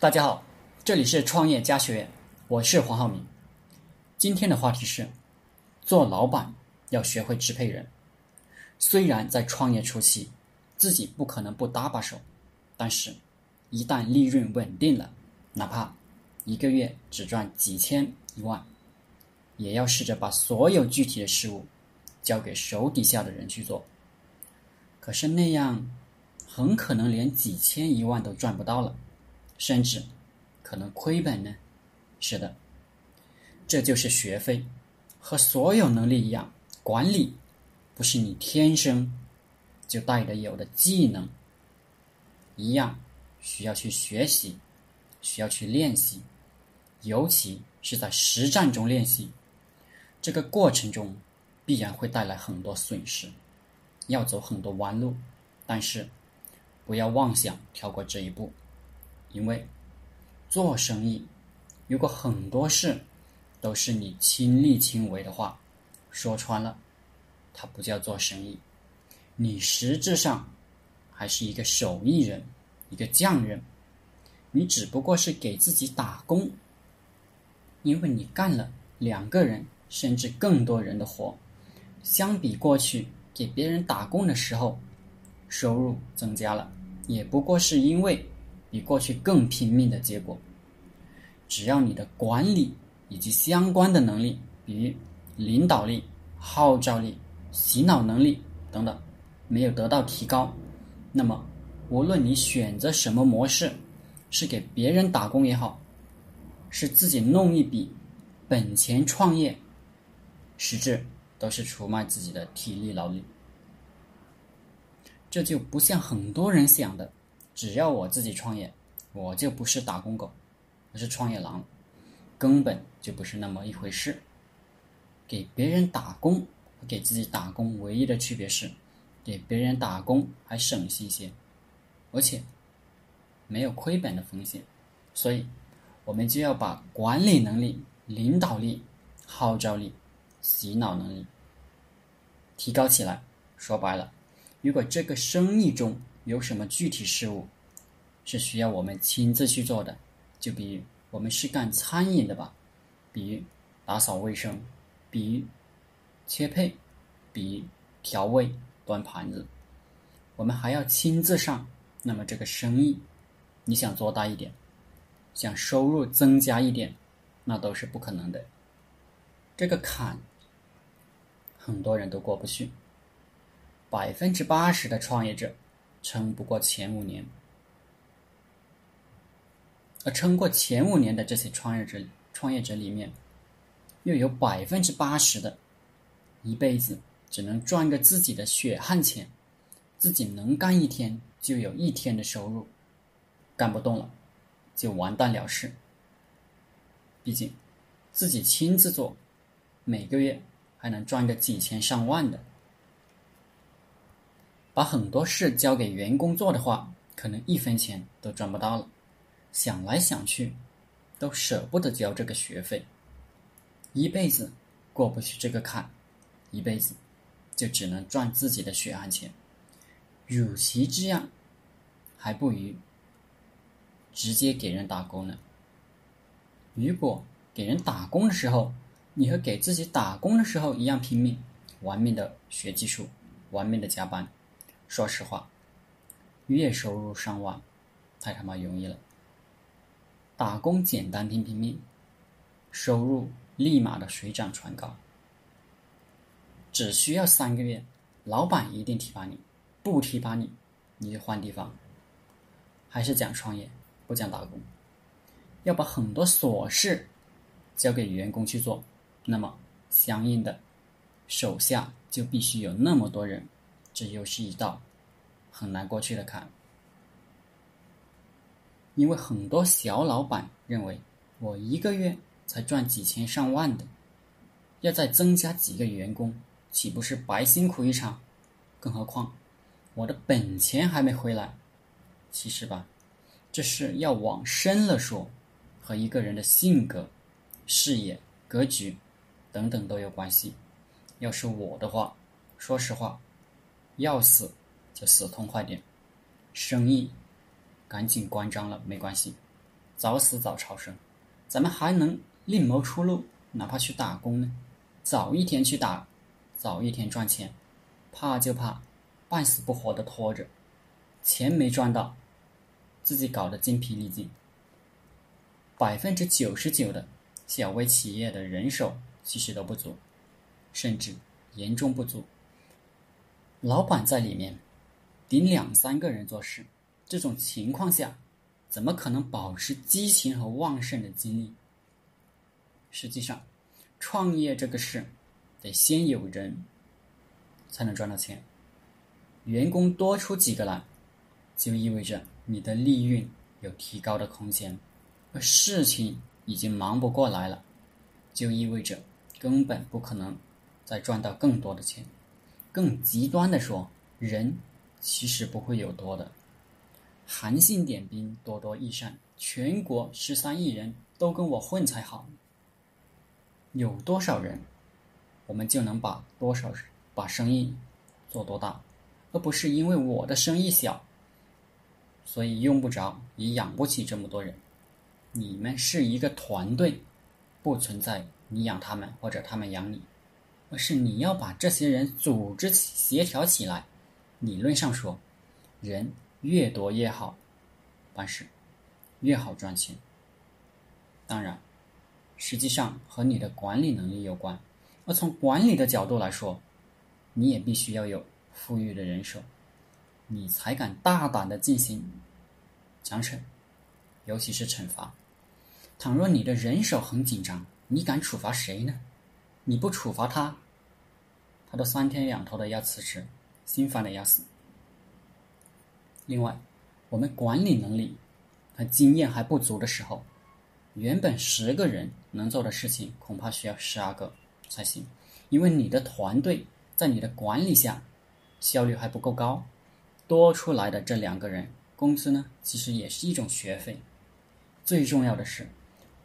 大家好，这里是创业家学院，我是黄浩明。今天的话题是：做老板要学会支配人。虽然在创业初期，自己不可能不搭把手，但是，一旦利润稳定了，哪怕一个月只赚几千一万，也要试着把所有具体的事物交给手底下的人去做。可是那样，很可能连几千一万都赚不到了。甚至可能亏本呢？是的，这就是学费，和所有能力一样，管理不是你天生就带的有的技能，一样需要去学习，需要去练习，尤其是在实战中练习。这个过程中必然会带来很多损失，要走很多弯路，但是不要妄想跳过这一步。因为做生意，如果很多事都是你亲力亲为的话，说穿了，它不叫做生意，你实质上还是一个手艺人，一个匠人，你只不过是给自己打工，因为你干了两个人甚至更多人的活，相比过去给别人打工的时候，收入增加了，也不过是因为。比过去更拼命的结果，只要你的管理以及相关的能力，比如领导力、号召力、洗脑能力等等，没有得到提高，那么无论你选择什么模式，是给别人打工也好，是自己弄一笔本钱创业，实质都是出卖自己的体力劳力。这就不像很多人想的。只要我自己创业，我就不是打工狗，我是创业狼，根本就不是那么一回事。给别人打工和给自己打工唯一的区别是，给别人打工还省心些，而且没有亏本的风险。所以，我们就要把管理能力、领导力、号召力、洗脑能力提高起来。说白了，如果这个生意中，有什么具体事务是需要我们亲自去做的？就比如我们是干餐饮的吧，比如打扫卫生，比如切配，比如调味、端盘子，我们还要亲自上。那么这个生意，你想做大一点，想收入增加一点，那都是不可能的。这个坎，很多人都过不去。百分之八十的创业者。撑不过前五年，而撑过前五年的这些创业者，创业者里面，又有百分之八十的，一辈子只能赚个自己的血汗钱，自己能干一天就有一天的收入，干不动了，就完蛋了事。毕竟，自己亲自做，每个月还能赚个几千上万的。把很多事交给员工做的话，可能一分钱都赚不到了。想来想去，都舍不得交这个学费，一辈子过不去这个坎，一辈子就只能赚自己的血汗钱。与其这样，还不如直接给人打工呢。如果给人打工的时候，你和给自己打工的时候一样拼命，玩命的学技术，玩命的加班。说实话，月收入上万，太他妈容易了。打工简单拼拼命，收入立马的水涨船高。只需要三个月，老板一定提拔你，不提拔你，你就换地方。还是讲创业，不讲打工。要把很多琐事交给员工去做，那么相应的手下就必须有那么多人。这又是一道很难过去的坎，因为很多小老板认为，我一个月才赚几千上万的，要再增加几个员工，岂不是白辛苦一场？更何况，我的本钱还没回来。其实吧，这是要往深了说，和一个人的性格、视野、格局等等都有关系。要是我的话，说实话。要死就死痛快点，生意赶紧关张了没关系，早死早超生，咱们还能另谋出路，哪怕去打工呢？早一天去打，早一天赚钱，怕就怕半死不活的拖着，钱没赚到，自己搞得精疲力尽。百分之九十九的小微企业的人手其实都不足，甚至严重不足。老板在里面顶两三个人做事，这种情况下，怎么可能保持激情和旺盛的精力？实际上，创业这个事，得先有人，才能赚到钱。员工多出几个来，就意味着你的利润有提高的空间。而事情已经忙不过来了，就意味着根本不可能再赚到更多的钱。更极端的说，人其实不会有多的。韩信点兵，多多益善，全国十三亿人都跟我混才好。有多少人，我们就能把多少把生意做多大，而不是因为我的生意小，所以用不着也养不起这么多人。你们是一个团队，不存在你养他们或者他们养你，而是你要把这些人组织起协调起来。理论上说，人越多越好，办事越好赚钱。当然，实际上和你的管理能力有关。而从管理的角度来说，你也必须要有富裕的人手，你才敢大胆的进行奖惩，尤其是惩罚。倘若你的人手很紧张，你敢处罚谁呢？你不处罚他，他都三天两头的要辞职，心烦的要死。另外，我们管理能力和经验还不足的时候，原本十个人能做的事情，恐怕需要十二个才行，因为你的团队在你的管理下效率还不够高，多出来的这两个人工资呢，其实也是一种学费。最重要的是。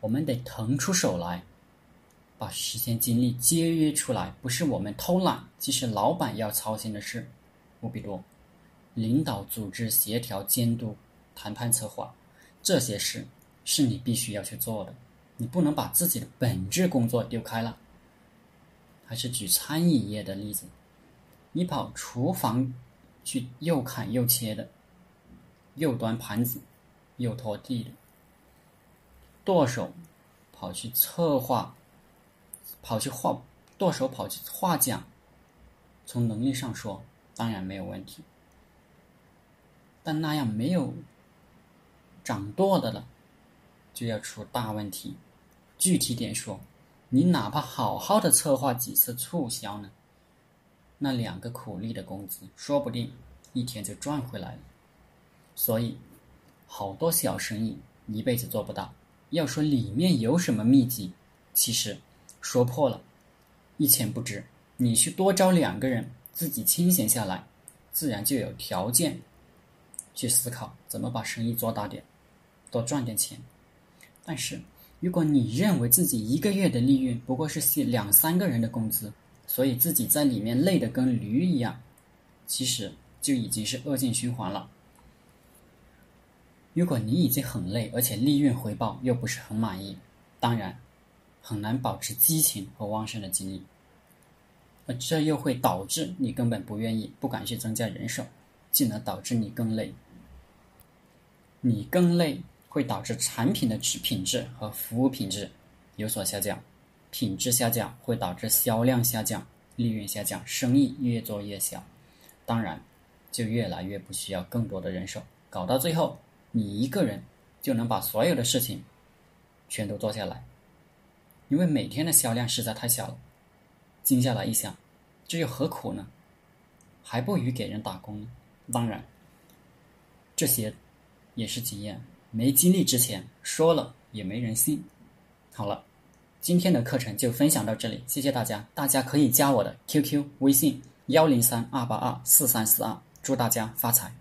我们得腾出手来，把时间精力节约出来，不是我们偷懒，即是老板要操心的事，无比多。领导、组织、协调、监督、谈判、策划，这些事是你必须要去做的，你不能把自己的本质工作丢开了。还是举餐饮业的例子，你跑厨房去又砍又切的，又端盘子，又拖地的。剁手跑去策划，跑去画，剁手跑去画奖。从能力上说，当然没有问题。但那样没有掌舵的了，就要出大问题。具体点说，你哪怕好好的策划几次促销呢，那两个苦力的工资，说不定一天就赚回来了。所以，好多小生意一辈子做不到。要说里面有什么秘籍，其实说破了，一钱不值。你去多招两个人，自己清闲下来，自然就有条件去思考怎么把生意做大点，多赚点钱。但是，如果你认为自己一个月的利润不过是两三个人的工资，所以自己在里面累得跟驴一样，其实就已经是恶性循环了。如果你已经很累，而且利润回报又不是很满意，当然很难保持激情和旺盛的精力，而这又会导致你根本不愿意、不敢去增加人手，进而导致你更累。你更累会导致产品的质品质和服务品质有所下降，品质下降会导致销量下降、利润下降，生意越做越小，当然就越来越不需要更多的人手，搞到最后。你一个人就能把所有的事情全都做下来，因为每天的销量实在太小了。静下来一想，这又何苦呢？还不如给人打工呢。当然，这些也是经验，没经历之前说了也没人信。好了，今天的课程就分享到这里，谢谢大家。大家可以加我的 QQ 微信幺零三二八二四三四二，祝大家发财。